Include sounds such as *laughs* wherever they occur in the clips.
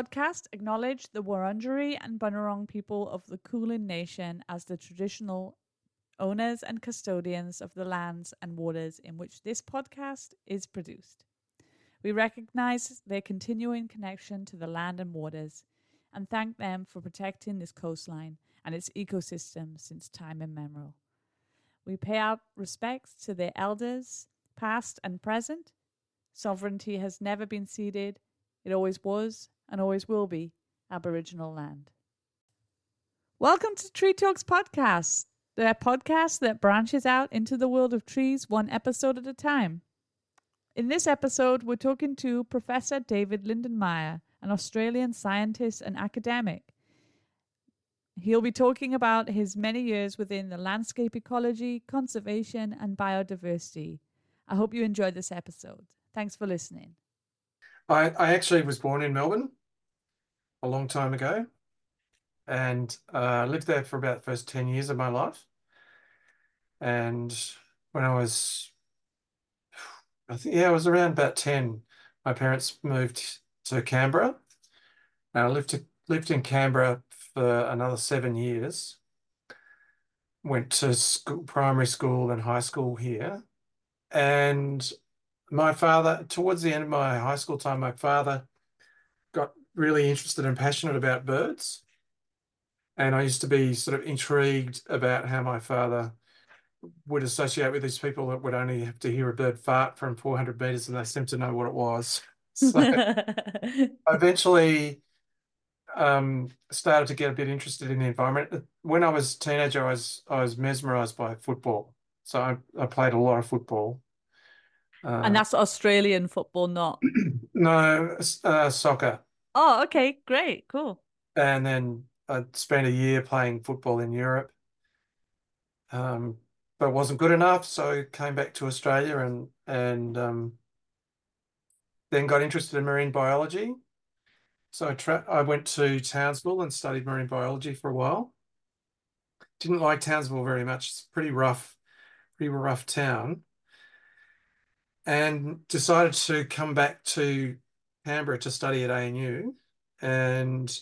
Podcast acknowledge the Wurundjeri and Bunurong people of the Kulin Nation as the traditional owners and custodians of the lands and waters in which this podcast is produced. We recognize their continuing connection to the land and waters and thank them for protecting this coastline and its ecosystem since time immemorial. We pay our respects to their elders, past and present. Sovereignty has never been ceded it always was and always will be Aboriginal land. Welcome to Tree Talks Podcast, the podcast that branches out into the world of trees one episode at a time. In this episode, we're talking to Professor David Lindenmayer, an Australian scientist and academic. He'll be talking about his many years within the landscape ecology, conservation, and biodiversity. I hope you enjoyed this episode. Thanks for listening. I, I actually was born in Melbourne a long time ago and uh, lived there for about the first 10 years of my life. And when I was, I think, yeah, I was around about 10, my parents moved to Canberra. And I lived, to, lived in Canberra for another seven years. Went to school, primary school and high school here. And my father, towards the end of my high school time, my father really interested and passionate about birds. And I used to be sort of intrigued about how my father would associate with these people that would only have to hear a bird fart from 400 meters and they seemed to know what it was. *laughs* So eventually um, started to get a bit interested in the environment. When I was a teenager, I was I was mesmerized by football. So I, I played a lot of football. Uh, and that's Australian football, not *clears throat* no uh, soccer. Oh, okay, great, cool. And then I spent a year playing football in Europe, um, but wasn't good enough, so came back to Australia and and um, then got interested in marine biology. So I, tra- I went to Townsville and studied marine biology for a while. Didn't like Townsville very much. It's pretty rough, pretty rough town and decided to come back to Canberra to study at ANU. And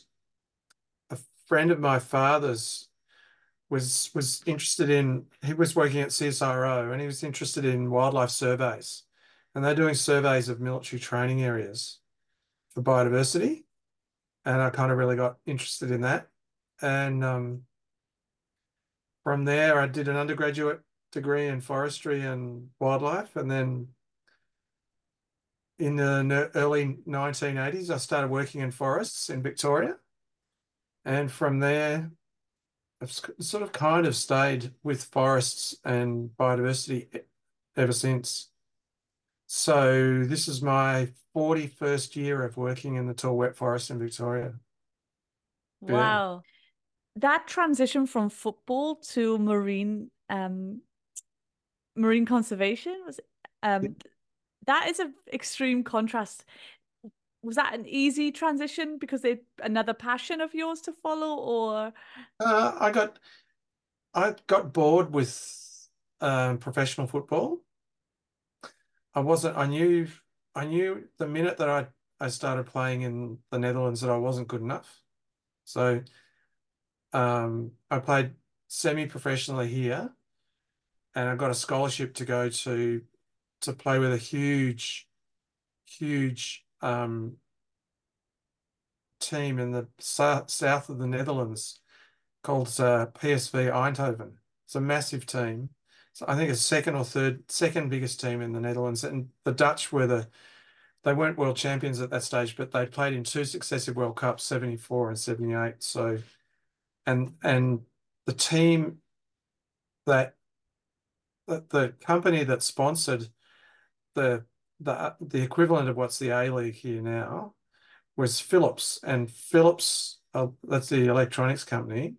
a friend of my father's was was interested in he was working at CSIRO and he was interested in wildlife surveys. And they're doing surveys of military training areas for biodiversity. And I kind of really got interested in that. And um, from there, I did an undergraduate degree in forestry and wildlife, and then in the early 1980s, I started working in forests in Victoria. And from there, I've sort of kind of stayed with forests and biodiversity ever since. So this is my 41st year of working in the tall wet forest in Victoria. Wow. Yeah. That transition from football to marine um marine conservation was um that is an extreme contrast. Was that an easy transition because they another passion of yours to follow, or? Uh, I got, I got bored with um, professional football. I wasn't. I knew. I knew the minute that I I started playing in the Netherlands that I wasn't good enough. So, um, I played semi-professionally here, and I got a scholarship to go to to play with a huge, huge um, team in the south, of the Netherlands called uh, PSV Eindhoven. It's a massive team. So I think it's second or third, second biggest team in the Netherlands. And the Dutch were the, they weren't world champions at that stage, but they played in two successive World Cups, 74 and 78. So, and, and the team that, the, the company that sponsored the the the equivalent of what's the A League here now was Philips, and Philips, uh, that's the electronics company,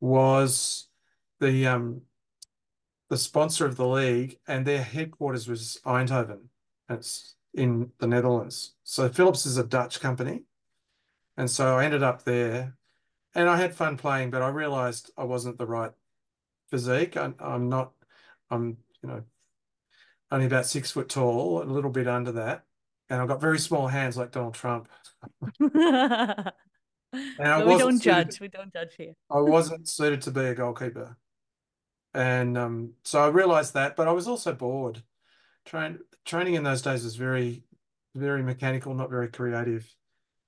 was the um the sponsor of the league, and their headquarters was Eindhoven. It's in the Netherlands. So Philips is a Dutch company, and so I ended up there, and I had fun playing, but I realised I wasn't the right physique. I, I'm not. I'm you know only about six foot tall, a little bit under that. And I've got very small hands like Donald Trump. but we don't judge. We don't judge here. I wasn't suited to be a goalkeeper. And um, so I realized that, but I was also bored. Train, training in those days was very, very mechanical, not very creative.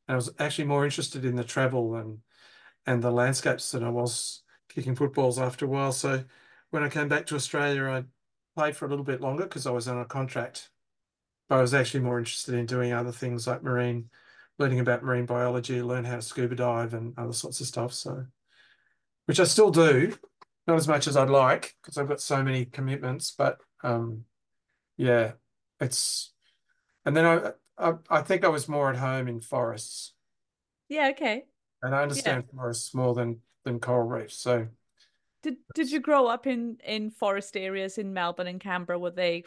And I was actually more interested in the travel and and the landscapes than I was kicking footballs after a while. So when I came back to Australia, I played for a little bit longer because I was on a contract. But I was actually more interested in doing other things like marine, learning about marine biology, learn how to scuba dive and other sorts of stuff. So, which I still do, not as much as I'd like because I've got so many commitments. But um, yeah, it's and then I, I I think I was more at home in forests. Yeah. Okay. And I understand yeah. forests more than than coral reefs. So. Did Did you grow up in in forest areas in Melbourne and Canberra? Were they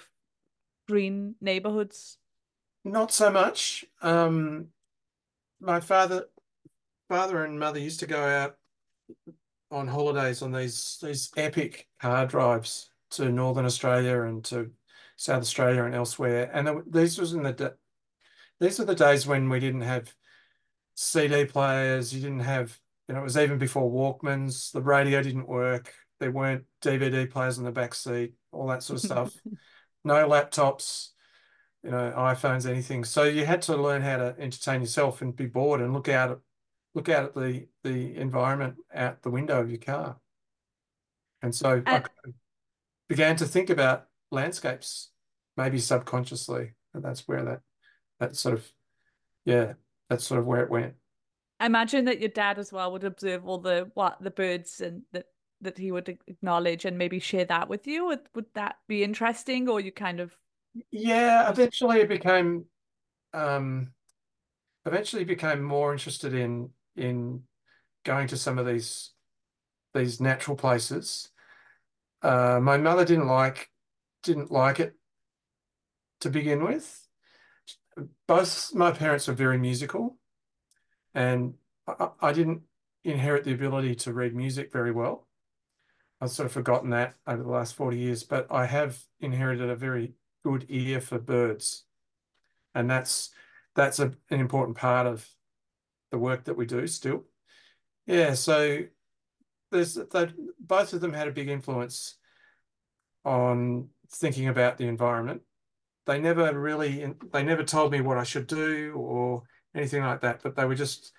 green neighborhoods? Not so much. Um, my father, father and mother used to go out on holidays on these these epic car drives to Northern Australia and to South Australia and elsewhere. And the, these was in the these were the days when we didn't have CD players. You didn't have you know it was even before Walkmans. The radio didn't work. There weren't DVD players in the back seat. All that sort of stuff. *laughs* no laptops. You know, iPhones, anything. So you had to learn how to entertain yourself and be bored and look out at look out at the the environment out the window of your car. And so uh, I began to think about landscapes, maybe subconsciously, and that's where that that sort of yeah, that's sort of where it went. I imagine that your dad as well would observe all the what the birds and that that he would acknowledge and maybe share that with you. Would would that be interesting, or you kind of? Yeah, eventually it became, um, eventually became more interested in in going to some of these these natural places. Uh, my mother didn't like didn't like it to begin with. Both my parents were very musical, and I, I didn't inherit the ability to read music very well. I've sort of forgotten that over the last 40 years, but I have inherited a very good ear for birds. And that's that's a, an important part of the work that we do still. Yeah, so there's they both of them had a big influence on thinking about the environment. They never really they never told me what I should do or anything like that, but they were just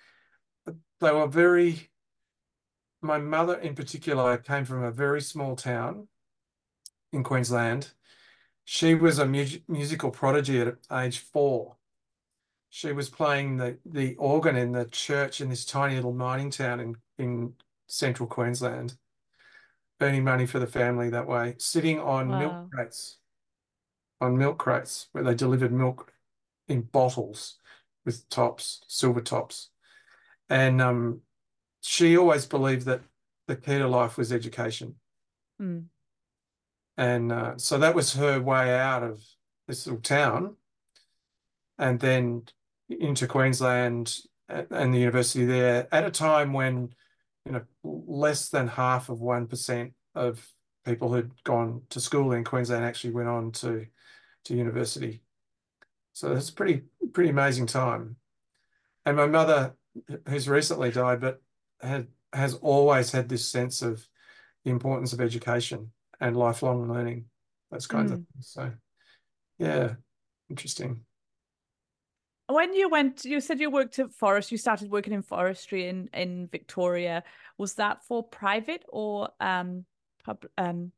they were very my mother in particular came from a very small town in Queensland. She was a mu musical prodigy at age four she was playing the, the organ in the church in this tiny little mining town in, in central Queensland, earning money for the family that way, sitting on wow. milk crates, on milk crates where they delivered milk in bottles with tops, silver tops. And um, she always believed that the key to life was education. Mm. And uh, so that was her way out of this little town. And then into Queensland and the university there at a time when you know less than half of one percent of people who'd gone to school in Queensland actually went on to to university. So it's a pretty pretty amazing time. And my mother, who's recently died, but had has always had this sense of the importance of education and lifelong learning, those kinds mm. of things. So yeah, interesting when you went you said you worked at forest you started working in forestry in in victoria was that for private or um pub um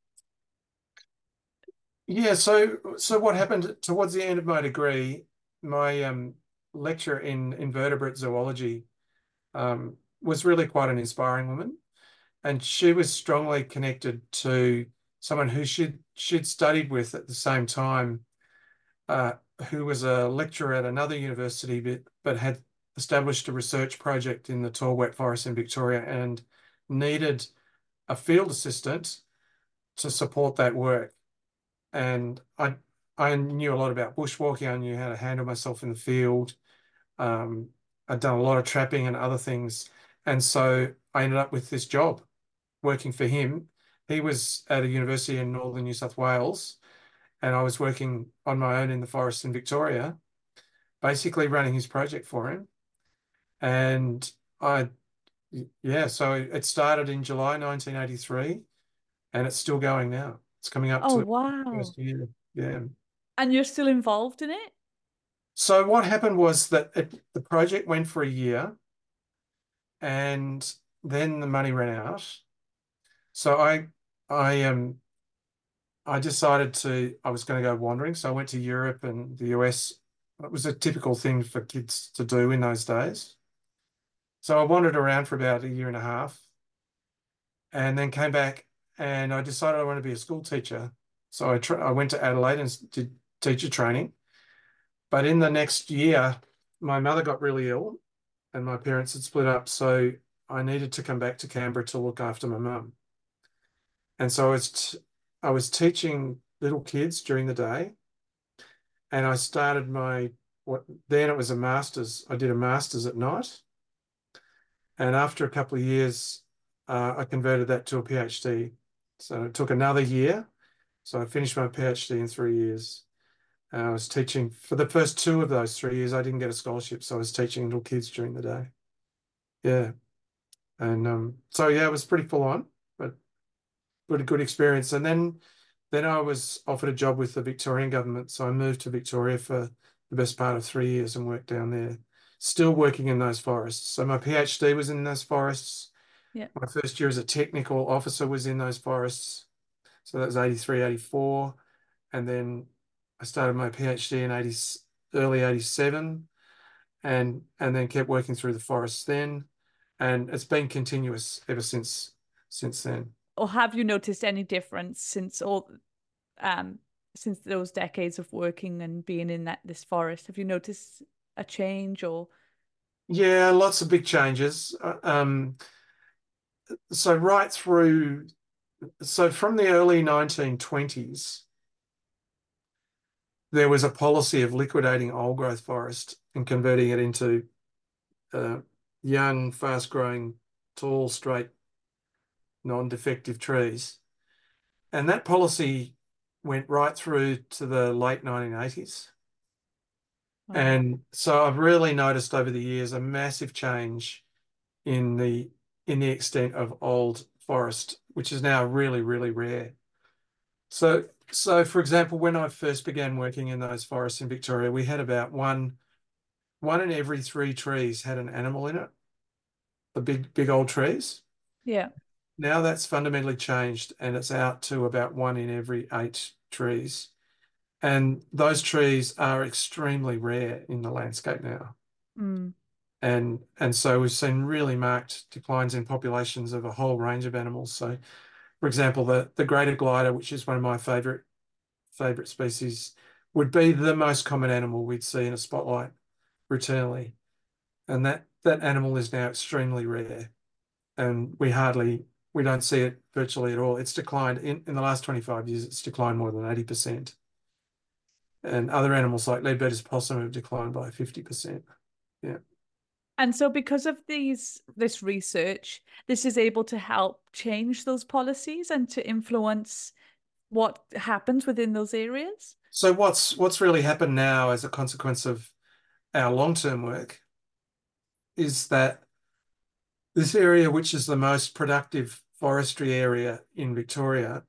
yeah so so what happened towards the end of my degree my um lecturer in invertebrate zoology um was really quite an inspiring woman and she was strongly connected to someone who she'd she'd studied with at the same time uh, who was a lecturer at another university, but, but had established a research project in the tall wet forest in Victoria and needed a field assistant to support that work. And I I knew a lot about bushwalking. I knew how to handle myself in the field. Um, I'd done a lot of trapping and other things. And so I ended up with this job working for him. He was at a university in northern New South Wales and I was working on my own in the forest in Victoria, basically running his project for him. And I, yeah, so it started in July 1983 and it's still going now. It's coming up Oh, to wow. first year. Yeah. And you're still involved in it? So what happened was that it, the project went for a year and then the money ran out. So I I um I decided to I was going to go wandering. So I went to Europe and the US. It was a typical thing for kids to do in those days. So I wandered around for about a year and a half and then came back and I decided I wanted to be a school teacher. So I, tra- I went to Adelaide and did teacher training. But in the next year, my mother got really ill and my parents had split up. So I needed to come back to Canberra to look after my mum. And so I was, t- I was teaching little kids during the day. And I started my, what then it was a master's. I did a master's at night. And after a couple of years, uh, I converted that to a PhD. So it took another year. So I finished my PhD in three years. And I was teaching for the first two of those three years. I didn't get a scholarship, so I was teaching little kids during the day. Yeah, and um, so yeah, it was pretty full on, but but a good experience. And then then I was offered a job with the Victorian government, so I moved to Victoria for the best part of three years and worked down there, still working in those forests. So my PhD was in those forests. Yeah. My first year as a technical officer was in those forests. So that was 83, 84. And then I started my PhD in 80, early 87 and and then kept working through the forests then. And it's been continuous ever since since then. Or have you noticed any difference since all um since those decades of working and being in that this forest? Have you noticed a change or Yeah, lots of big changes. Uh, um, so right through, so from the early 1920s, there was a policy of liquidating old growth forest and converting it into uh, young, fast growing, tall, straight, non defective trees. And that policy went right through to the late 1980s. Wow. And so I've really noticed over the years a massive change in the in the extent of old forest, which is now really, really rare. So so for example, when I first began working in those forests in Victoria, we had about one one in every three trees had an animal in it. The big, big old trees. yeah. Now that's fundamentally changed and it's out to about one in every eight trees. And those trees are extremely rare in the landscape now. Mm. And and so we've seen really marked declines in populations of a whole range of animals. So for example, the, the greater glider, which is one of my favorite favorite species, would be the most common animal we'd see in a spotlight routinely. And that that animal is now extremely rare. And we hardly we don't see it virtually at all. It's declined in, in the last 25 years, it's declined more than 80%. And other animals like Leadbeater's possum have declined by 50%. Yeah. And so because of these this research, this is able to help change those policies and to influence what happens within those areas. So what's what's really happened now as a consequence of our long-term work is that this area, which is the most productive forestry area in Victoria,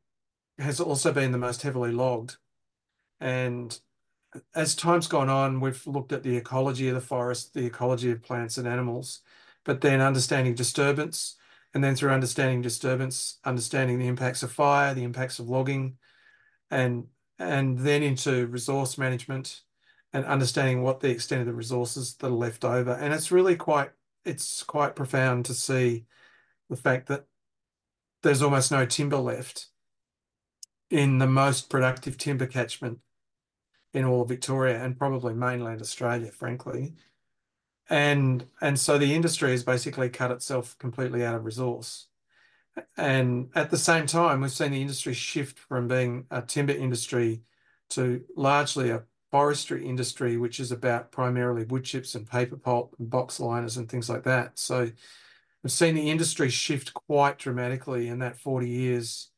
has also been the most heavily logged. And as time's gone on, we've looked at the ecology of the forest, the ecology of plants and animals, but then understanding disturbance, and then through understanding disturbance, understanding the impacts of fire, the impacts of logging, and and then into resource management and understanding what the extent of the resources that are left over. And it's really quite it's quite profound to see the fact that there's almost no timber left in the most productive timber catchment in all of Victoria and probably mainland Australia, frankly. And and so the industry has basically cut itself completely out of resource. And at the same time, we've seen the industry shift from being a timber industry to largely a forestry industry, which is about primarily wood chips and paper pulp and box liners and things like that. So we've seen the industry shift quite dramatically in that 40 years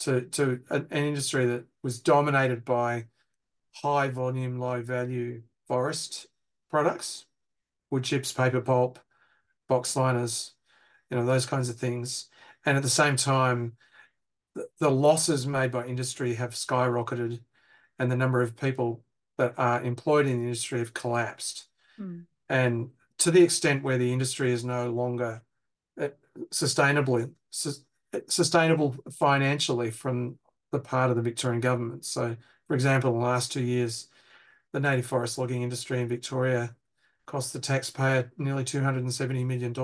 to, to an, an industry that was dominated by high volume, low value forest products, wood chips, paper pulp, box liners, you know, those kinds of things. And at the same time, the, losses made by industry have skyrocketed and the number of people that are employed in the industry have collapsed. Mm. And to the extent where the industry is no longer uh, sustainably sustainable financially from the part of the Victorian government. So, for example, in the last two years, the native forest logging industry in Victoria cost the taxpayer nearly $270 million.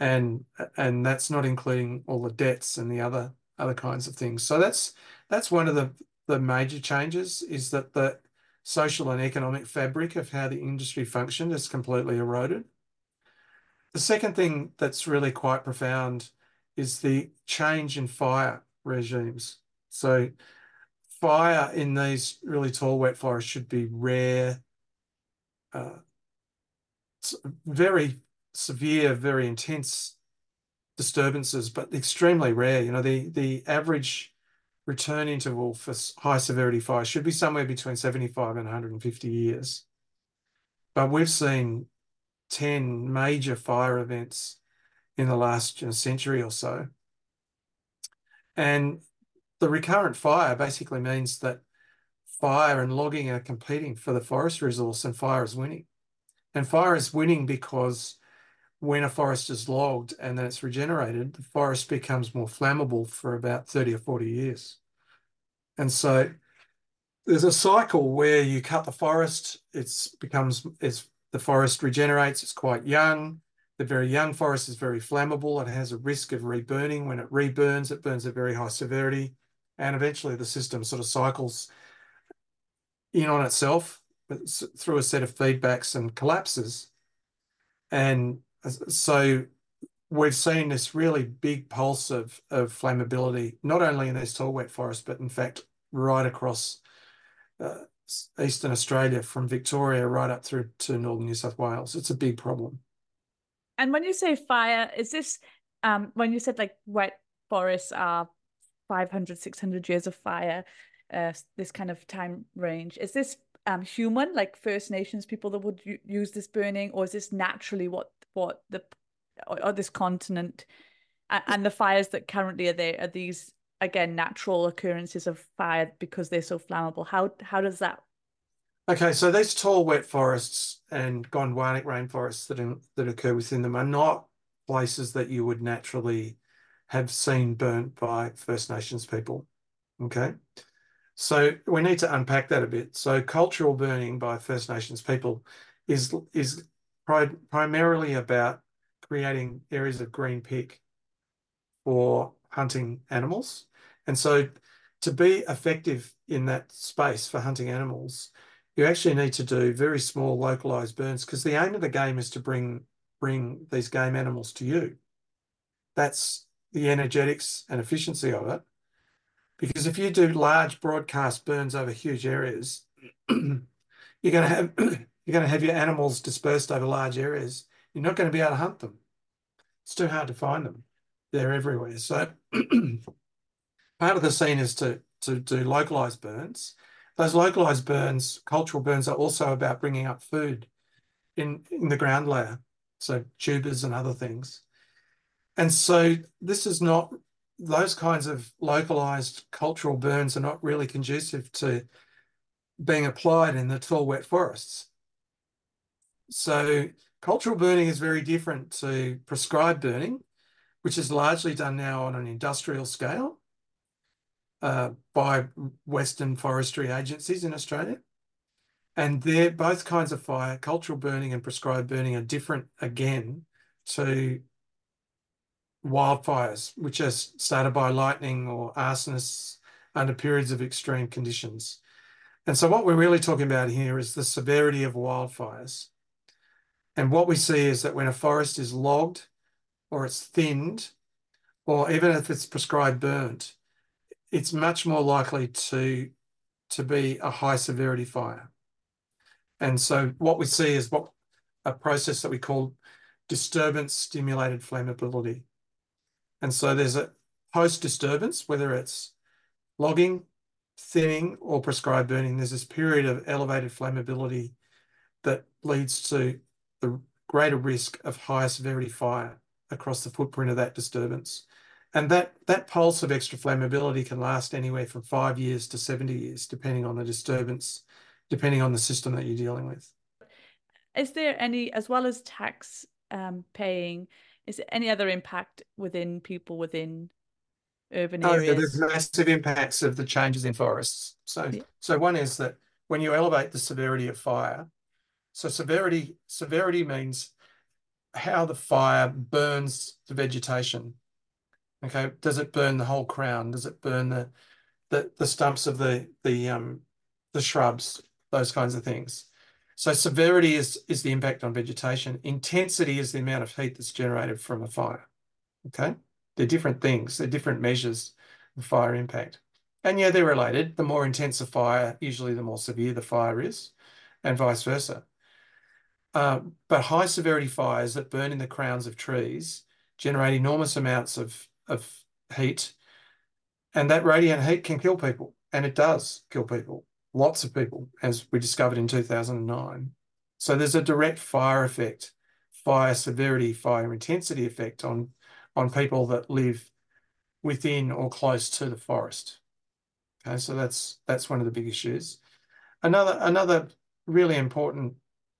And, and that's not including all the debts and the other, other kinds of things. So that's, that's one of the, the major changes is that the social and economic fabric of how the industry functioned is completely eroded. The second thing that's really quite profound is the change in fire regimes. So fire in these really tall wet forests should be rare, uh, very severe, very intense disturbances, but extremely rare. You know, the, the average return interval for high severity fire should be somewhere between 75 and 150 years. But we've seen 10 major fire events in the last you know, century or so. And the recurrent fire basically means that fire and logging are competing for the forest resource and fire is winning. And fire is winning because when a forest is logged and then it's regenerated, the forest becomes more flammable for about 30 or 40 years. And so there's a cycle where you cut the forest, it's becomes it's the forest regenerates, it's quite young. The very young forest is very flammable. It has a risk of reburning. When it reburns, it burns at very high severity. And eventually the system sort of cycles in on itself through a set of feedbacks and collapses. And so we've seen this really big pulse of, of flammability, not only in these tall wet forests, but in fact, right across uh, eastern Australia from Victoria right up through to northern New South Wales. It's a big problem. And when you say fire, is this um when you said like wet forests are 500 600 years of fire uh this kind of time range. Is this um human like first nations people that would use this burning or is this naturally what what the or, or this continent and, and the fires that currently are there are these again natural occurrences of fire because they're so flammable? How how does that okay so these tall wet forests and gondwanic rainforests that in, that occur within them are not places that you would naturally have seen burnt by first nations people okay so we need to unpack that a bit so cultural burning by first nations people is is pri primarily about creating areas of green pick for hunting animals. And so to be effective in that space for hunting animals, you actually need to do very small localized burns because the aim of the game is to bring bring these game animals to you. That's the energetics and efficiency of it. Because if you do large broadcast burns over huge areas, *clears throat* you're going to have *clears throat* you're going to have your animals dispersed over large areas. You're not going to be able to hunt them. It's too hard to find them they're everywhere. So *clears throat* part of the scene is to to do localized burns. Those localized burns, cultural burns, are also about bringing up food in in the ground layer, so tubers and other things. And so this is not those kinds of localized cultural burns are not really conducive to being applied in the tall wet forests. So cultural burning is very different to prescribed burning which is largely done now on an industrial scale uh, by Western forestry agencies in Australia. And they're both kinds of fire, cultural burning and prescribed burning, are different again to wildfires, which are started by lightning or arsonists under periods of extreme conditions. And so what we're really talking about here is the severity of wildfires. And what we see is that when a forest is logged or it's thinned, or even if it's prescribed burnt, it's much more likely to, to be a high severity fire. And so what we see is what a process that we call disturbance stimulated flammability. And so there's a post disturbance, whether it's logging, thinning, or prescribed burning, there's this period of elevated flammability that leads to the greater risk of higher severity fire across the footprint of that disturbance. And that, that pulse of extra flammability can last anywhere from five years to 70 years, depending on the disturbance, depending on the system that you're dealing with. Is there any, as well as tax um, paying, is there any other impact within people within urban areas? Oh, there's massive impacts of the changes in forests. So, yeah. so one is that when you elevate the severity of fire, so severity severity means how the fire burns the vegetation. Okay, does it burn the whole crown? Does it burn the the, the stumps of the the um the shrubs? Those kinds of things. So severity is is the impact on vegetation. Intensity is the amount of heat that's generated from a fire. Okay, they're different things. They're different measures of fire impact. And yeah, they're related. The more intense a fire, usually the more severe the fire is, and vice versa. Um, but high severity fires that burn in the crowns of trees generate enormous amounts of, of heat. And that radiant heat can kill people. And it does kill people, lots of people, as we discovered in 2009. So there's a direct fire effect, fire severity, fire intensity effect on, on people that live within or close to the forest. Okay, so that's that's one of the big issues. Another another really important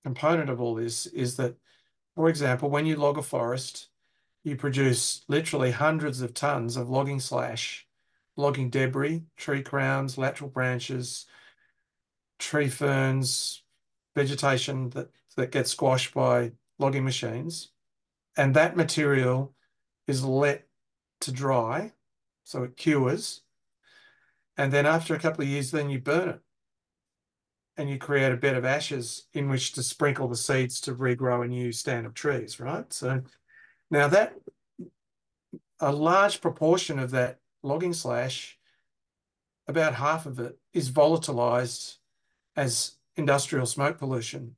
component of all this is that, for example, when you log a forest, you produce literally hundreds of tons of logging slash, logging debris, tree crowns, lateral branches, tree ferns, vegetation that, that gets squashed by logging machines. And that material is let to dry, so it cures. And then after a couple of years, then you burn it and you create a bed of ashes in which to sprinkle the seeds to regrow a new stand of trees, right? So now that a large proportion of that logging slash, about half of it is volatilized as industrial smoke pollution,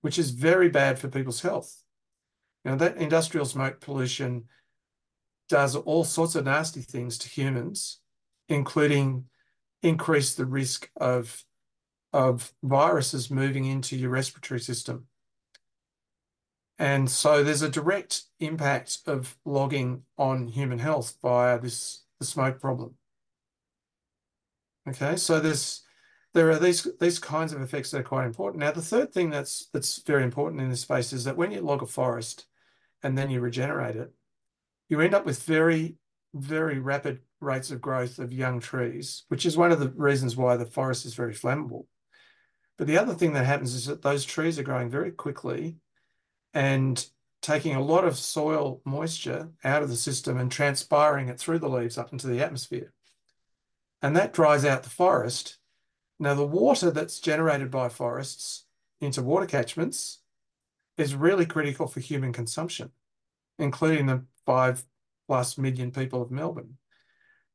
which is very bad for people's health. Now that industrial smoke pollution does all sorts of nasty things to humans, including increase the risk of of viruses moving into your respiratory system. And so there's a direct impact of logging on human health via this the smoke problem. Okay, so there's there are these these kinds of effects that are quite important. Now, the third thing that's that's very important in this space is that when you log a forest and then you regenerate it, you end up with very, very rapid rates of growth of young trees, which is one of the reasons why the forest is very flammable. But the other thing that happens is that those trees are growing very quickly and taking a lot of soil moisture out of the system and transpiring it through the leaves up into the atmosphere. And that dries out the forest. Now, the water that's generated by forests into water catchments is really critical for human consumption, including the five plus million people of Melbourne.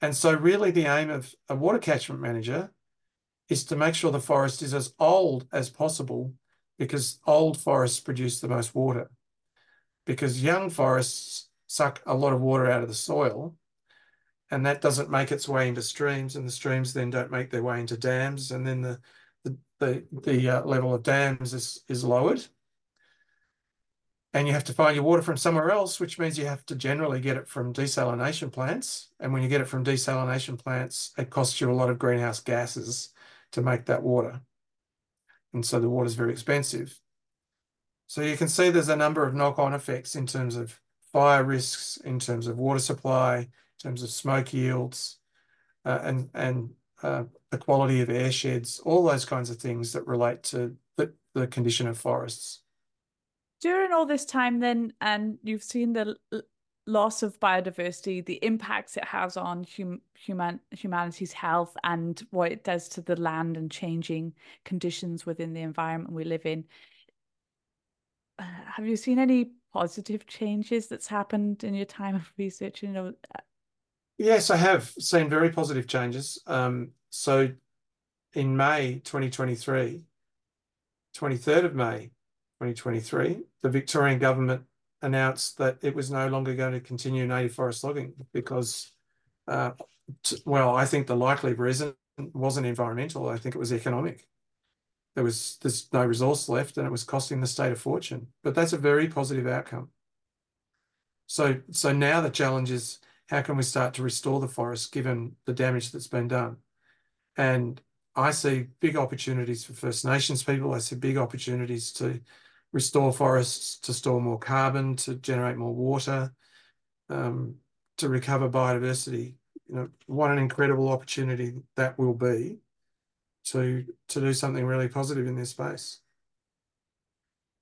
And so, really, the aim of a water catchment manager is to make sure the forest is as old as possible because old forests produce the most water. Because young forests suck a lot of water out of the soil and that doesn't make its way into streams and the streams then don't make their way into dams and then the the the, the uh, level of dams is is lowered and you have to find your water from somewhere else, which means you have to generally get it from desalination plants. And when you get it from desalination plants, it costs you a lot of greenhouse gases to make that water. And so the water is very expensive. So you can see there's a number of knock-on effects in terms of fire risks, in terms of water supply, in terms of smoke yields, uh, and, and uh, the quality of air sheds, all those kinds of things that relate to the, the condition of forests. During all this time then, and you've seen the loss of biodiversity, the impacts it has on hum, human humanity's health, and what it does to the land and changing conditions within the environment we live in. Uh, have you seen any positive changes that's happened in your time of research? You know. Yes, I have seen very positive changes. Um, so, in May 2023, 23rd of May 2023, the Victorian government announced that it was no longer going to continue native forest logging because, uh, well, I think the likely reason wasn't environmental. I think it was economic. there was there's no resource left and it was costing the state a fortune. But that's a very positive outcome. So so now the challenge is how can we start to restore the forest given the damage that's been done? And I see big opportunities for First Nations people. I see big opportunities to restore forests, to store more carbon, to generate more water, um, to recover biodiversity. You know, what an incredible opportunity that will be to to do something really positive in this space.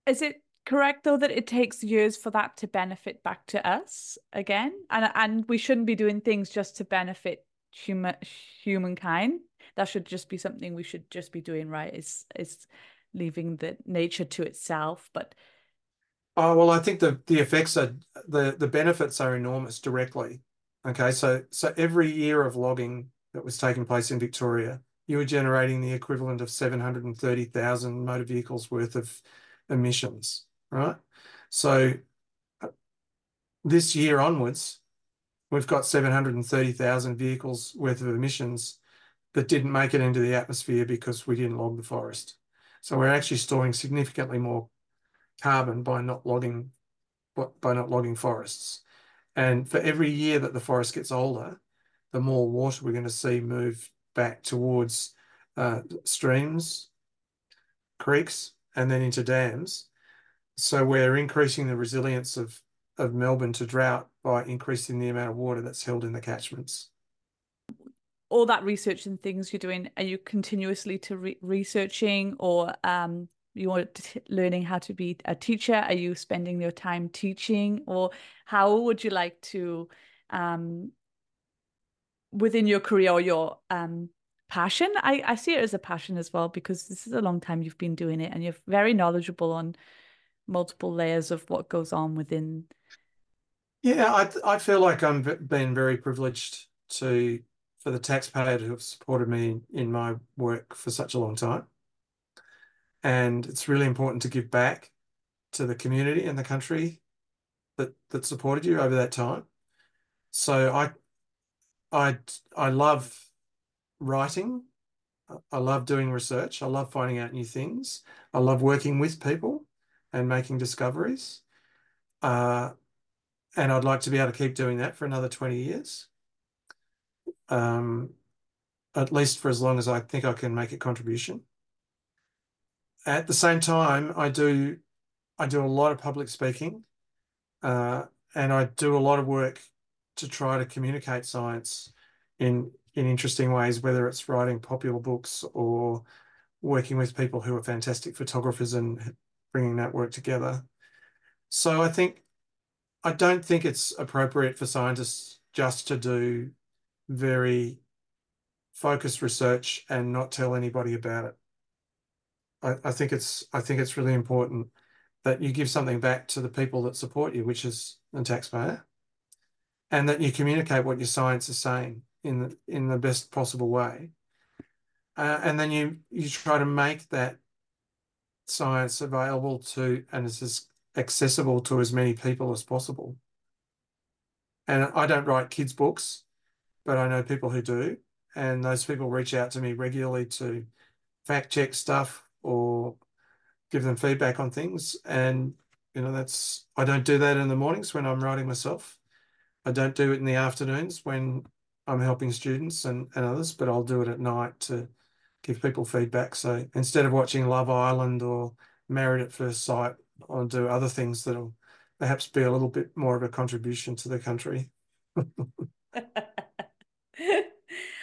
Is it correct though that it takes years for that to benefit back to us again? And and we shouldn't be doing things just to benefit human humankind. That should just be something we should just be doing right. Is is leaving the nature to itself. But oh well, I think the the effects are the the benefits are enormous directly. Okay, so so every year of logging that was taking place in Victoria, you were generating the equivalent of 730,000 motor vehicles worth of emissions, right? So uh, this year onwards, we've got 730,000 vehicles worth of emissions that didn't make it into the atmosphere because we didn't log the forest. So we're actually storing significantly more carbon by not logging by not logging forests. And for every year that the forest gets older, the more water we're going to see move back towards uh, streams, creeks, and then into dams. So we're increasing the resilience of, of Melbourne to drought by increasing the amount of water that's held in the catchments. All that research and things you're doing, are you continuously to re- researching or um, you are learning how to be a teacher? Are you spending your time teaching or how would you like to um, within your career or your um, passion. I, I see it as a passion as well because this is a long time you've been doing it and you're very knowledgeable on multiple layers of what goes on within. Yeah, I I feel like I'm been very privileged to for the taxpayer to have supported me in my work for such a long time. And it's really important to give back to the community and the country that that supported you over that time. So I I I love writing. I love doing research. I love finding out new things. I love working with people and making discoveries. Uh, and I'd like to be able to keep doing that for another 20 years. Um, at least for as long as I think I can make a contribution. At the same time, I do I do a lot of public speaking, uh, and I do a lot of work to try to communicate science in in interesting ways, whether it's writing popular books or working with people who are fantastic photographers and bringing that work together. So I think I don't think it's appropriate for scientists just to do very focused research and not tell anybody about it. I, I think it's I think it's really important that you give something back to the people that support you, which is the taxpayer and that you communicate what your science is saying in the, in the best possible way. Uh, and then you you try to make that science available to and as accessible to as many people as possible. And I don't write kids' books, but I know people who do. And those people reach out to me regularly to fact check stuff or give them feedback on things. And, you know, that's, I don't do that in the mornings when I'm writing myself. I don't do it in the afternoons when I'm helping students and, and others, but I'll do it at night to give people feedback. So instead of watching Love Island or Married at First Sight, I'll do other things that'll perhaps be a little bit more of a contribution to the country. *laughs*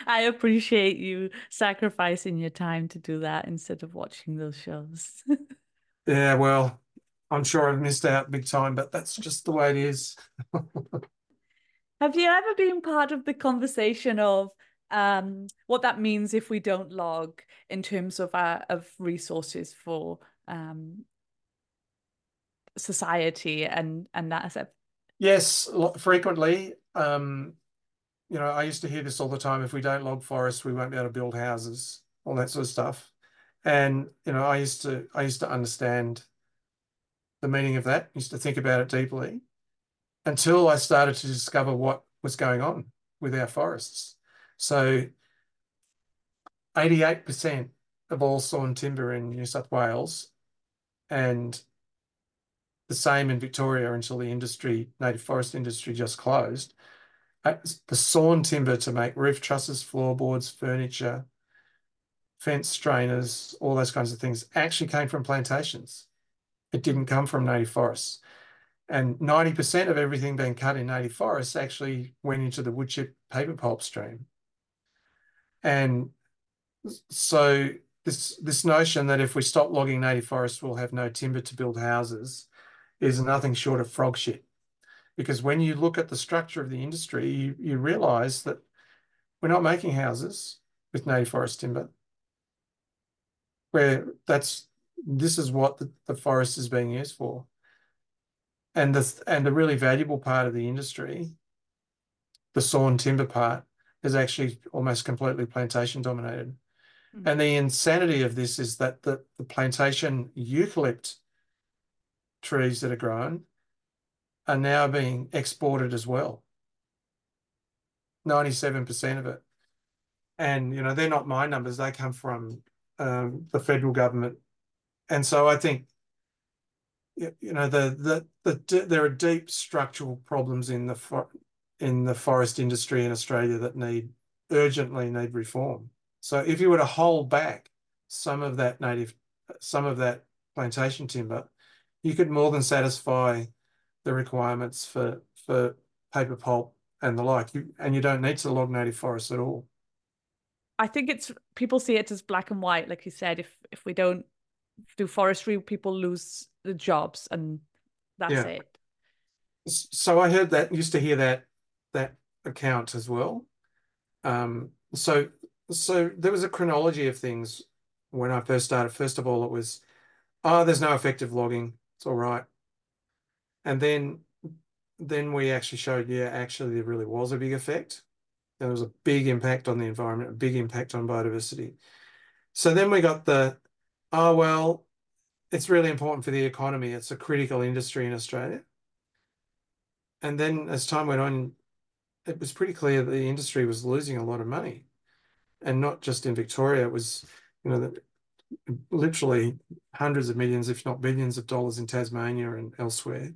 I appreciate you sacrificing your time to do that instead of watching those shows. *laughs* yeah, well, I'm sure I've missed out big time, but that's just the way it is. *laughs* Have you ever been part of the conversation of um, what that means if we don't log in terms of our, of resources for um, society and and that a... yes frequently. Um, you know i used to hear this all the time. If we don't log forests we won't be able to build houses all that sort of stuff. And you know i used to i used to understand the meaning of that used to think about it deeply until I started to discover what was going on with our forests. So 88% of all sawn timber in New South Wales, and the same in Victoria until the industry, native forest industry, just closed. Uh, the sawn timber to make roof trusses, floorboards, furniture, fence strainers, all those kinds of things actually came from plantations. It didn't come from native forests. And 90% of everything being cut in native forests actually went into the wood chip paper pulp stream. And so this this notion that if we stop logging native forests, we'll have no timber to build houses is nothing short of frog shit. Because when you look at the structure of the industry, you, you realize that we're not making houses with native forest timber. Where that's this is what the, the forest is being used for. And the and the really valuable part of the industry, the sawn timber part, is actually almost completely plantation dominated. Mm. And the insanity of this is that the, the plantation eucalypt trees that are grown are now being exported as well. 97% of it. And, you know, they're not my numbers, they come from um, the federal government. And so I think, you know, the, the, the, there are deep structural problems in the, for, in the forest industry in Australia that need urgently need reform. So if you were to hold back some of that native, some of that plantation timber, you could more than satisfy the requirements for for paper pulp and the like. You, and you don't need to log native forests at all. I think it's people see it as black and white, like you said. If if we don't do forestry, people lose the jobs, and that's yeah. it. So I heard that used to hear that that account as well. Um, so so there was a chronology of things when I first started. First of all, it was, oh, there's no effective logging. It's all right. And then then we actually showed, yeah, actually there really was a big effect. There was a big impact on the environment, a big impact on biodiversity. So then we got the, oh, well, it's really important for the economy. It's a critical industry in Australia. And then as time went on, it was pretty clear the industry was losing a lot of money. And not just in Victoria, it was, you know, literally hundreds of millions, if not billions of dollars in Tasmania and elsewhere.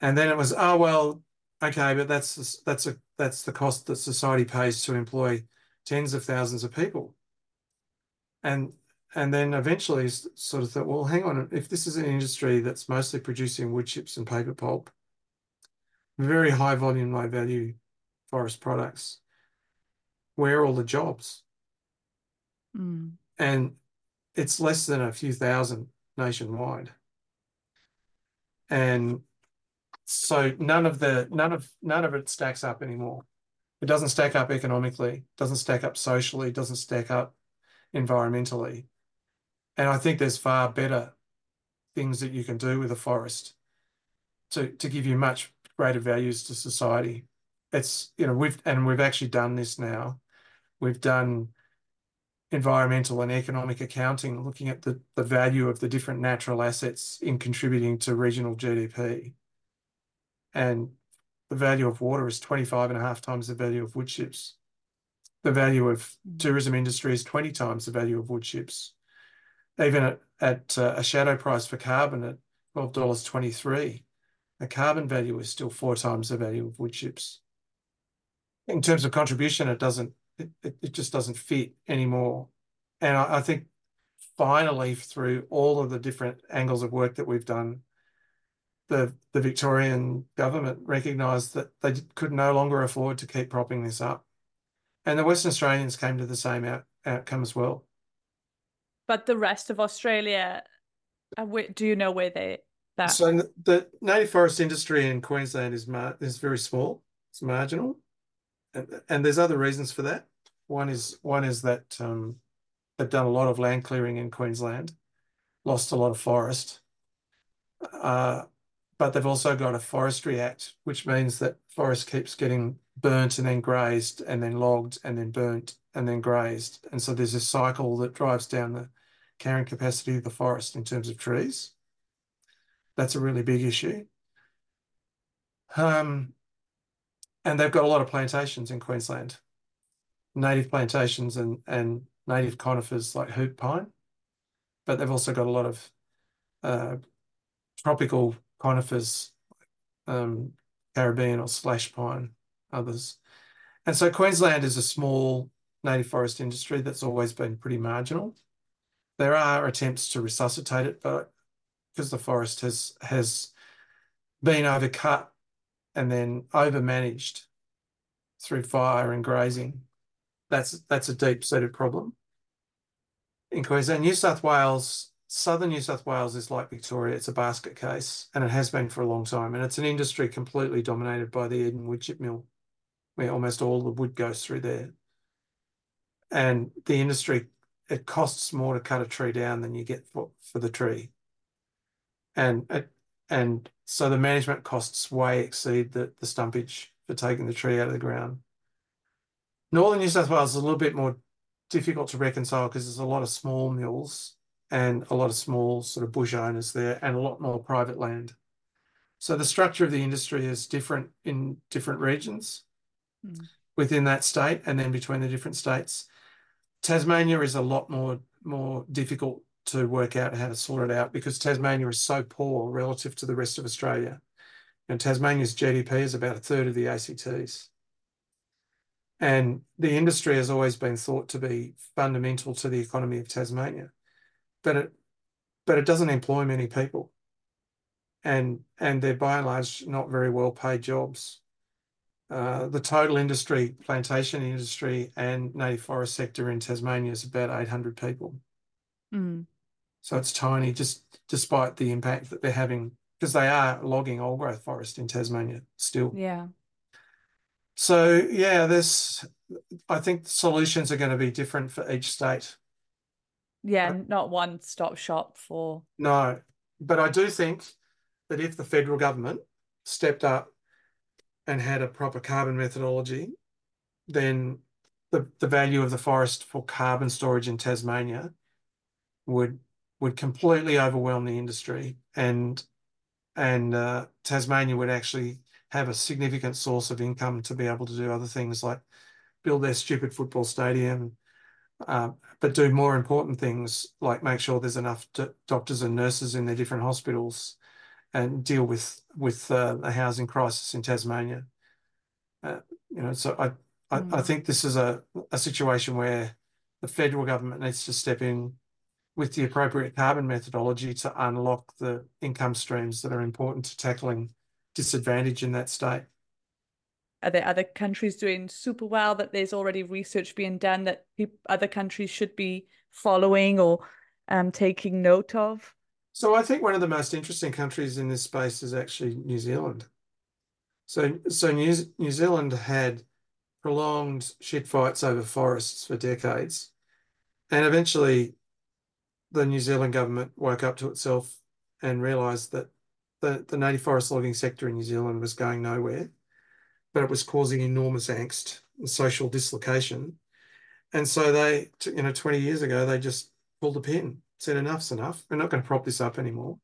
And then it was, oh well, okay, but that's that's a that's the cost that society pays to employ tens of thousands of people. And and then eventually sort of thought, well, hang on, if this is an industry that's mostly producing wood chips and paper pulp, very high volume, low value forest products, where are all the jobs? Mm. And it's less than a few thousand nationwide. And so none of the none of none of it stacks up anymore. It doesn't stack up economically, doesn't stack up socially, doesn't stack up environmentally. And I think there's far better things that you can do with a forest to, to give you much greater values to society. It's, you know, we've and we've actually done this now. We've done environmental and economic accounting, looking at the, the value of the different natural assets in contributing to regional GDP. And the value of water is 25 and a half times the value of wood chips. The value of mm. tourism industry is 20 times the value of wood chips. Even at, at uh, a shadow price for carbon at $12.23, the carbon value is still four times the value of wood chips. In terms of contribution, it doesn't it, it, just doesn't fit anymore. And I, I think finally, through all of the different angles of work that we've done, the the Victorian government recognised that they could no longer afford to keep propping this up, and the Western Australians came to the same out, outcome as well. But the rest of Australia, uh, do you know where they that? So the native forest industry in Queensland is mar- is very small. It's marginal and, and there's other reasons for that. One is one is that um, they've done a lot of land clearing in Queensland, lost a lot of forest, uh, but they've also got a forestry act, which means that forest keeps getting burnt and then grazed and then logged and then burnt and then grazed, and so there's a cycle that drives down the carrying capacity of the forest in terms of trees. That's a really big issue. Um, and they've got a lot of plantations in Queensland, native plantations, and and native conifers like hoop pine, but they've also got a lot of uh, tropical conifers, um, Caribbean or slash pine, others. And so Queensland is a small native forest industry that's always been pretty marginal. There are attempts to resuscitate it, but because the forest has has been overcut and then overmanaged through fire and grazing, that's that's a deep-seated problem. In Queensland, New South Wales, southern New South Wales is like Victoria. It's a basket case, and it has been for a long time. And it's an industry completely dominated by the Eden wood chip mill, where almost all the wood goes through there. And the industry, it costs more to cut a tree down than you get for, for the tree. And it, and so the management costs way exceed the, the stumpage for taking the tree out of the ground. Northern New South Wales is a little bit more difficult to reconcile because there's a lot of small mills and a lot of small sort of bush owners there and a lot more private land. So the structure of the industry is different in different regions mm. within that state and then between the different states. Tasmania is a lot more more difficult to work out how to sort it out because Tasmania is so poor relative to the rest of Australia. And Tasmania's GDP is about a third of the ACT's. And the industry has always been thought to be fundamental to the economy of Tasmania, but it but it doesn't employ many people, and and they're by and large not very well paid jobs. Uh, the total industry, plantation industry, and native forest sector in Tasmania is about 800 people. Mm. So it's tiny, just despite the impact that they're having, because they are logging old growth forest in Tasmania still. Yeah. So yeah, this I think solutions are going to be different for each state. Yeah, uh, not one stop shop for No. But I do think that if the federal government stepped up and had a proper carbon methodology, then the, the value of the forest for carbon storage in Tasmania would would completely overwhelm the industry and and uh, Tasmania would actually have a significant source of income to be able to do other things like build their stupid football stadium, uh, but do more important things like make sure there's enough doctors and nurses in their different hospitals and deal with with uh, the housing crisis in Tasmania. Uh, you know, so I, I, mm. I think this is a, a situation where the federal government needs to step in with the appropriate carbon methodology to unlock the income streams that are important to tackling disadvantage in that state. Are there other countries doing super well that there's already research being done that other countries should be following or um, taking note of? So I think one of the most interesting countries in this space is actually New Zealand. So so New, New Zealand had prolonged shit fights over forests for decades. And eventually the New Zealand government woke up to itself and realised that the, the native forest logging sector in New Zealand was going nowhere, but it was causing enormous angst and social dislocation. And so they, you know, 20 years ago, they just pulled the pin, said enough's enough. We're not going to prop this up anymore.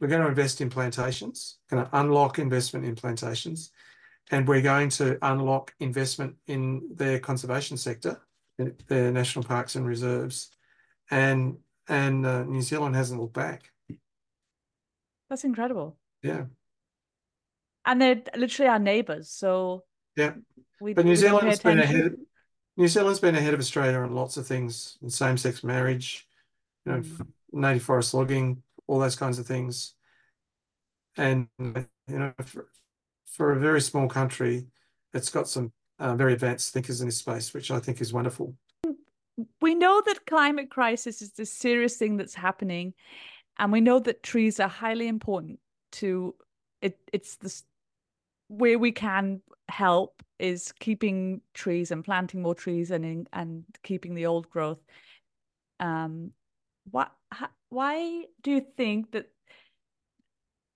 We're going to invest in plantations, going to unlock investment in plantations, and we're going to unlock investment in their conservation sector, their national parks and reserves. And and uh, New Zealand hasn't looked back. That's incredible. Yeah. And they're literally our neighbours, so yeah. We, but New Zealand's been ahead. Of, New Zealand's been ahead of Australia on lots of things, same-sex marriage, you know, mm. native forest logging, all those kinds of things. And you know, for, for a very small country, it's got some uh, very advanced thinkers in this space, which I think is wonderful we know that climate crisis is the serious thing that's happening and we know that trees are highly important to it it's this where we can help is keeping trees and planting more trees and and keeping the old growth. Um what why do you think that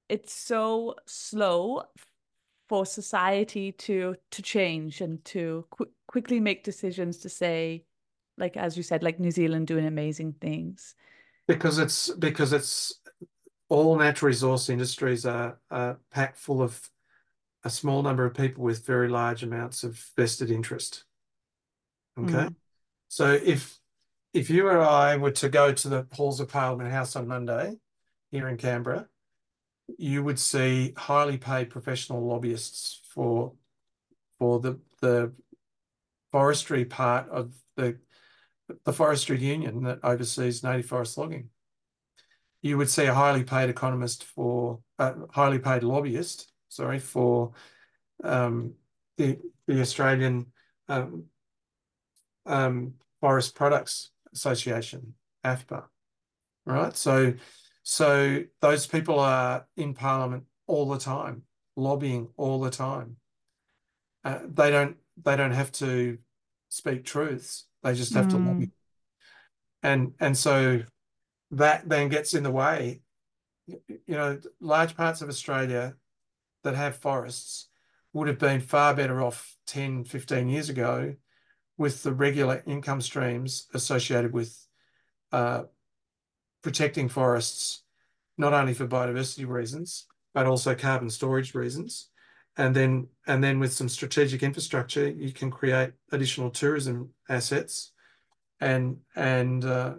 it's so slow for society to to change and to qu- quickly make decisions to say like as you said, like New Zealand doing amazing things? Because it's because it's all natural resource industries are, are packed full of a small number of people with very large amounts of vested interest. Okay. Mm. So if if you or I were to go to the halls of Parliament House on Monday here in Canberra, you would see highly paid professional lobbyists for for the the forestry part of the the forestry union that oversees native forest logging. You would see a highly paid economist for a uh, highly paid lobbyist, sorry, for um, the the Australian um, um, Forest Products Association, AFPA, right? So, so those people are in Parliament all the time, lobbying all the time. Uh, they don't they don't have to speak truths. They just have mm. to lobby. Mm. And and so that then gets in the way. You know, large parts of Australia that have forests would have been far better off 10, 15 years ago with the regular income streams associated with uh, protecting forests, not only for biodiversity reasons, but also carbon storage reasons. And then, and then with some strategic infrastructure, you can create additional tourism assets and, and uh,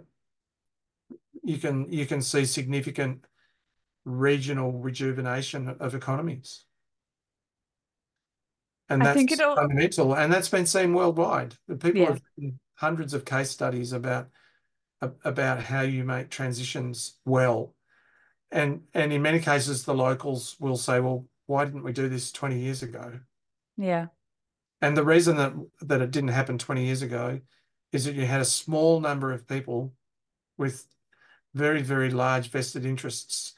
you can, you can see significant regional rejuvenation of economies. And that's think it'll... fundamental. And that's been seen worldwide. People yeah. have hundreds of case studies about about how you make transitions well. And and in many cases the locals will say, well, why didn't we do this 20 years ago? Yeah. And the reason that that it didn't happen 20 years ago is that you had a small number of people with very, very large vested interests.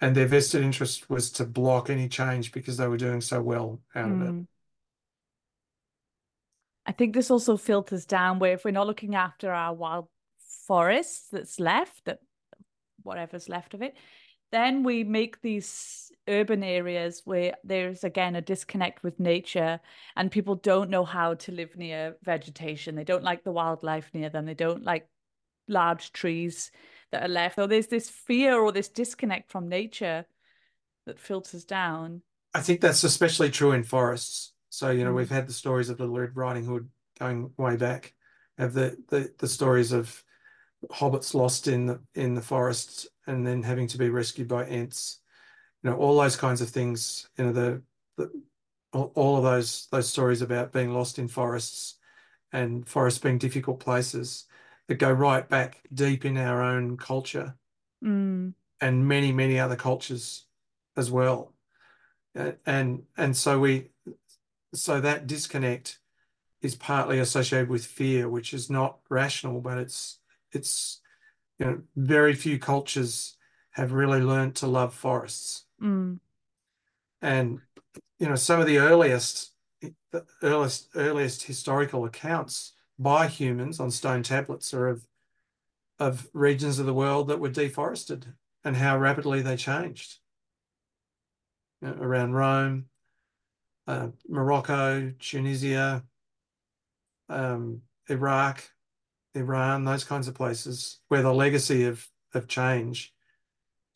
And their vested interest was to block any change because they were doing so well out mm. of it. Mm. I think this also filters down where if we're not looking after our wild forests that's left, that whatever's left of it, then we make these urban areas where there's again a disconnect with nature and people don't know how to live near vegetation. They don't like the wildlife near them. They don't like large trees that are left. So there's this fear or this disconnect from nature that filters down. I think that's especially true in forests. So, you know, mm. we've had the stories of Little Red Riding Hood going way back, have the, the, the stories of hobbits lost in the, in the forest and then having to be rescued by Ents you know, all those kinds of things, you know, the, the all of those those stories about being lost in forests and forests being difficult places that go right back deep in our own culture mm. and many many other cultures as well and and so we so that disconnect is partly associated with fear, which is not rational, but it's it's you know very few cultures have really learned to love forests. Mm. And you know some of the earliest the earliest earliest historical accounts by humans on stone tablets are of of regions of the world that were deforested and how rapidly they changed. You know, around Rome, uh, Morocco, Tunisia, um, Iraq, Iran, those kinds of places where the legacy of, of change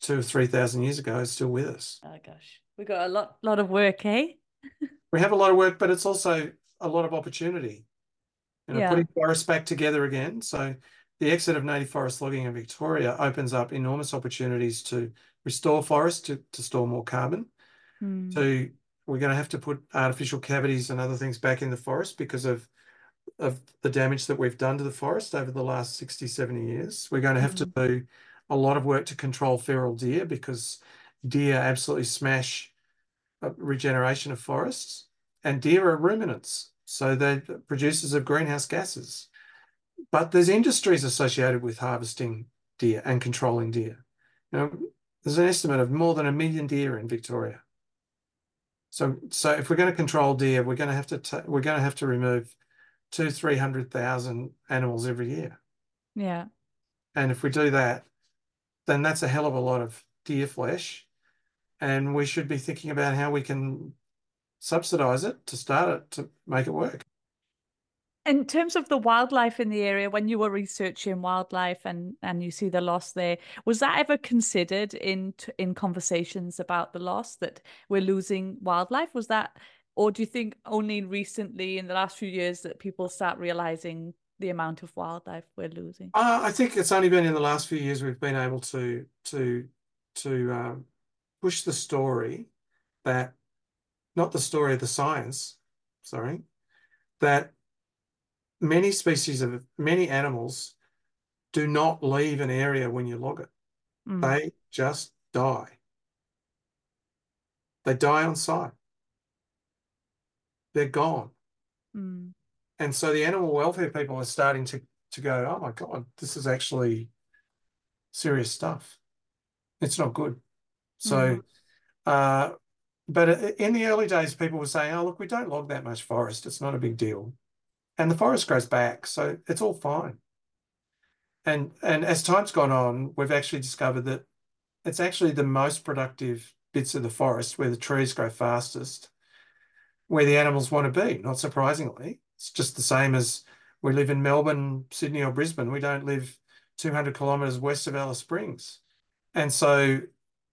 two or three thousand years ago is still with us. Oh gosh, We've got a lot lot of work, eh? *laughs* we have a lot of work, but it's also a lot of opportunity. You know, yeah. putting forests back together again. So the exit of native forest logging in Victoria opens up enormous opportunities to restore forests to, to store more carbon, mm. to we're going to have to put artificial cavities and other things back in the forest because of of the damage that we've done to the forest over the last 60, 70 years. We're going to have mm-hmm. to do a lot of work to control feral deer because deer absolutely smash regeneration of forests. And deer are ruminants, so they're producers of greenhouse gases. But there's industries associated with harvesting deer and controlling deer. You know, there's an estimate of more than a million deer in Victoria. So, so if we're going to control deer, we're going to have to we're going to have to remove two, three hundred thousand animals every year. Yeah. And if we do that, then that's a hell of a lot of deer flesh, and we should be thinking about how we can subsidize it to start it to make it work in terms of the wildlife in the area when you were researching wildlife and and you see the loss there was that ever considered in in conversations about the loss that we're losing wildlife was that or do you think only recently in the last few years that people start realizing the amount of wildlife we're losing? Uh, I think it's only been in the last few years we've been able to to to um, push the story that not the story of the science, sorry, that many species of many animals do not leave an area when you log it. Mm. They just die. They die on sight. They're gone. Mm. And so the animal welfare people are starting to, to go, oh my God, this is actually serious stuff. It's not good. So, mm. uh, but in the early days, people were saying, oh, look, we don't log that much forest. It's not a big deal. And the forest grows back. So it's all fine. And, and as time's gone on, we've actually discovered that it's actually the most productive bits of the forest where the trees grow fastest, where the animals want to be, not surprisingly. It's just the same as we live in Melbourne, Sydney, or Brisbane. We don't live 200 kilometres west of Alice Springs. And so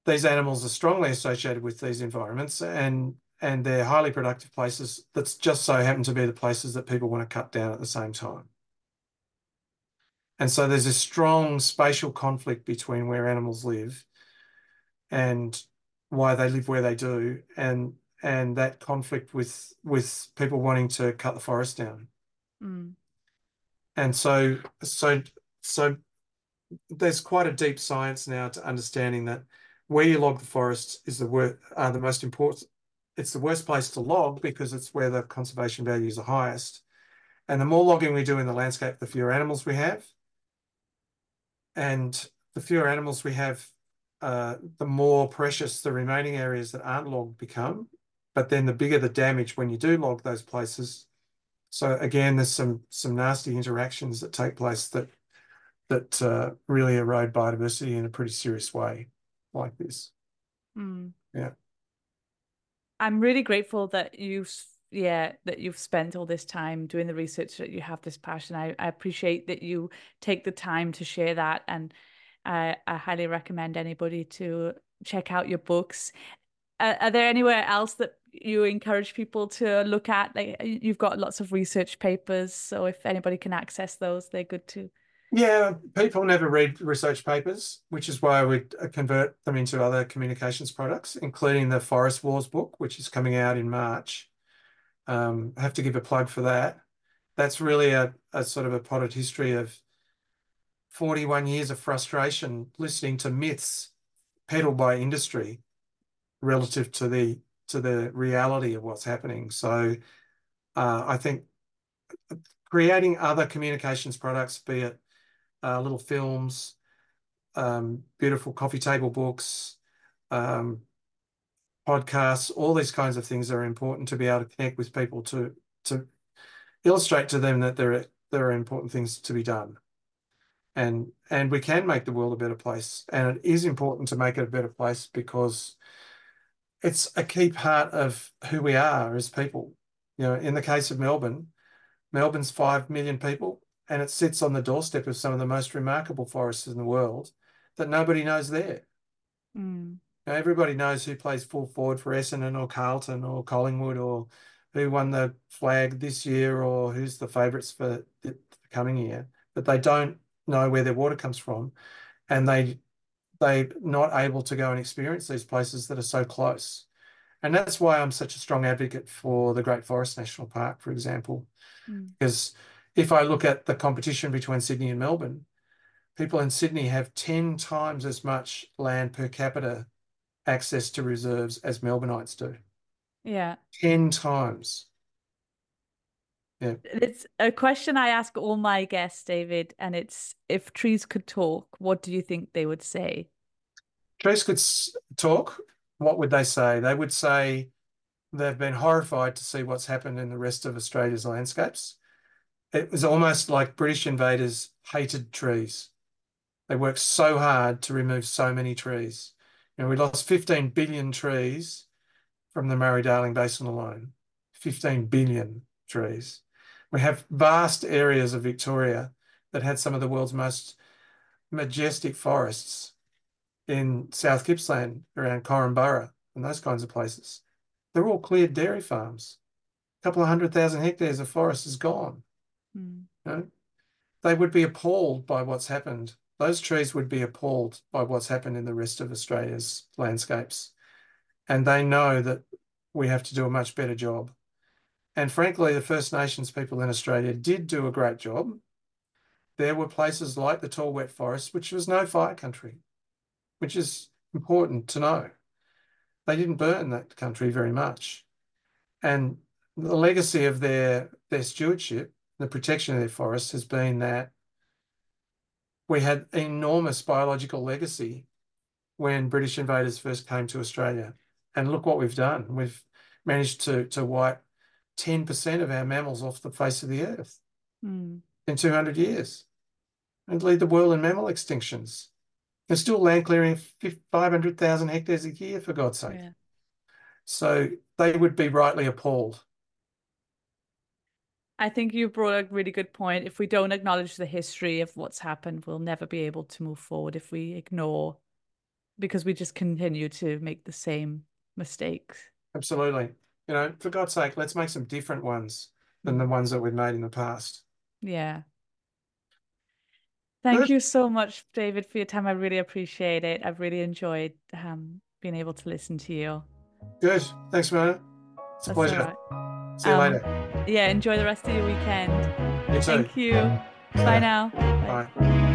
these animals are strongly associated with these environments and and they're highly productive places that just so happen to be the places that people want to cut down at the same time. And so there's a strong spatial conflict between where animals live and why they live where they do, and and that conflict with with people wanting to cut the forest down. Mm. And so so so there's quite a deep science now to understanding that where you log the forest is the wor- uh, the most important. It's the worst place to log because it's where the conservation values are highest. And the more logging we do in the landscape, the fewer animals we have. And the fewer animals we have, uh, the more precious the remaining areas that aren't logged become. But then the bigger the damage when you do log those places. So again, there's some some nasty interactions that take place that that uh, really erode biodiversity in a pretty serious way, like this. Mm. Yeah. I'm really grateful that you've yeah that you've spent all this time doing the research that you have this passion I, I appreciate that you take the time to share that and I, I highly recommend anybody to check out your books uh, are there anywhere else that you encourage people to look at like you've got lots of research papers so if anybody can access those they're good too yeah people never read research papers which is why we convert them into other communications products including the forest wars book which is coming out in march um, I have to give a plug for that. That's really a, a sort of a potted history of 41 years of frustration listening to myths peddled by industry relative to the to the reality of what's happening. So uh, I think creating other communications products, be it uh, little films, um, beautiful coffee table books, um, podcasts, all these kinds of things are important to be able to connect with people to to illustrate to them that there are there are important things to be done. And and we can make the world a better place. And it is important to make it a better place because it's a key part of who we are as people. You know, in the case of Melbourne, Melbourne's five million people, and it sits on the doorstep of some of the most remarkable forests in the world that nobody knows there. Mm everybody knows who plays full forward for Essendon or Carlton or Collingwood or who won the flag this year or who's the favourites for the coming year, but they don't know where their water comes from, and they they're not able to go and experience these places that are so close. And that's why I'm such a strong advocate for the Great Forest National Park, for example, mm. because if I look at the competition between Sydney and Melbourne, people in Sydney have 10 times as much land per capita access to reserves as Melbourneites do. Yeah. 10 times. Yeah. It's a question I ask all my guests, David, and it's if trees could talk, what do you think they would say? Trees could talk. What would they say? They would say they've been horrified to see what's happened in the rest of Australia's landscapes. It was almost like British invaders hated trees. They worked so hard to remove so many trees. You know, we lost 15 billion trees from the Murray-Darling Basin alone. 15 billion trees. We have vast areas of Victoria that had some of the world's most majestic forests in South Gippsland, around Korumburra, and those kinds of places. They're all cleared dairy farms. A couple of hundred thousand hectares of forest is gone. Mm. You know? they would be appalled by what's happened. Those trees would be appalled by what's happened in the rest of Australia's landscapes. And they know that we have to do a much better job. And frankly, the First Nations people in Australia did do a great job. There were places like the tall wet forest, which was no fire country, which is important to know. They didn't burn that country very much. And the legacy of their, their stewardship, the protection of their forests, has been that we had enormous biological legacy when British invaders first came to Australia. And look what we've done. We've managed to, to wipe 10% of our mammals off the face of the earth Mm. in 200 years and lead the world in mammal extinctions. There's still land clearing 500,000 hectares a year, for God's sake. Yeah. So they would be rightly appalled. I think you brought a really good point. If we don't acknowledge the history of what's happened, we'll never be able to move forward if we ignore because we just continue to make the same mistakes. Absolutely. You know, for God's sake, let's make some different ones than the ones that we've made in the past. Yeah. Thank Good. you so much, David, for your time. I really appreciate it. I've really enjoyed um, being able to listen to you. Good. Thanks, Mona. It's a That's pleasure. all right. See you Um, later. Yeah, enjoy the rest of your weekend. You. Thank you. See Bye now. Bye.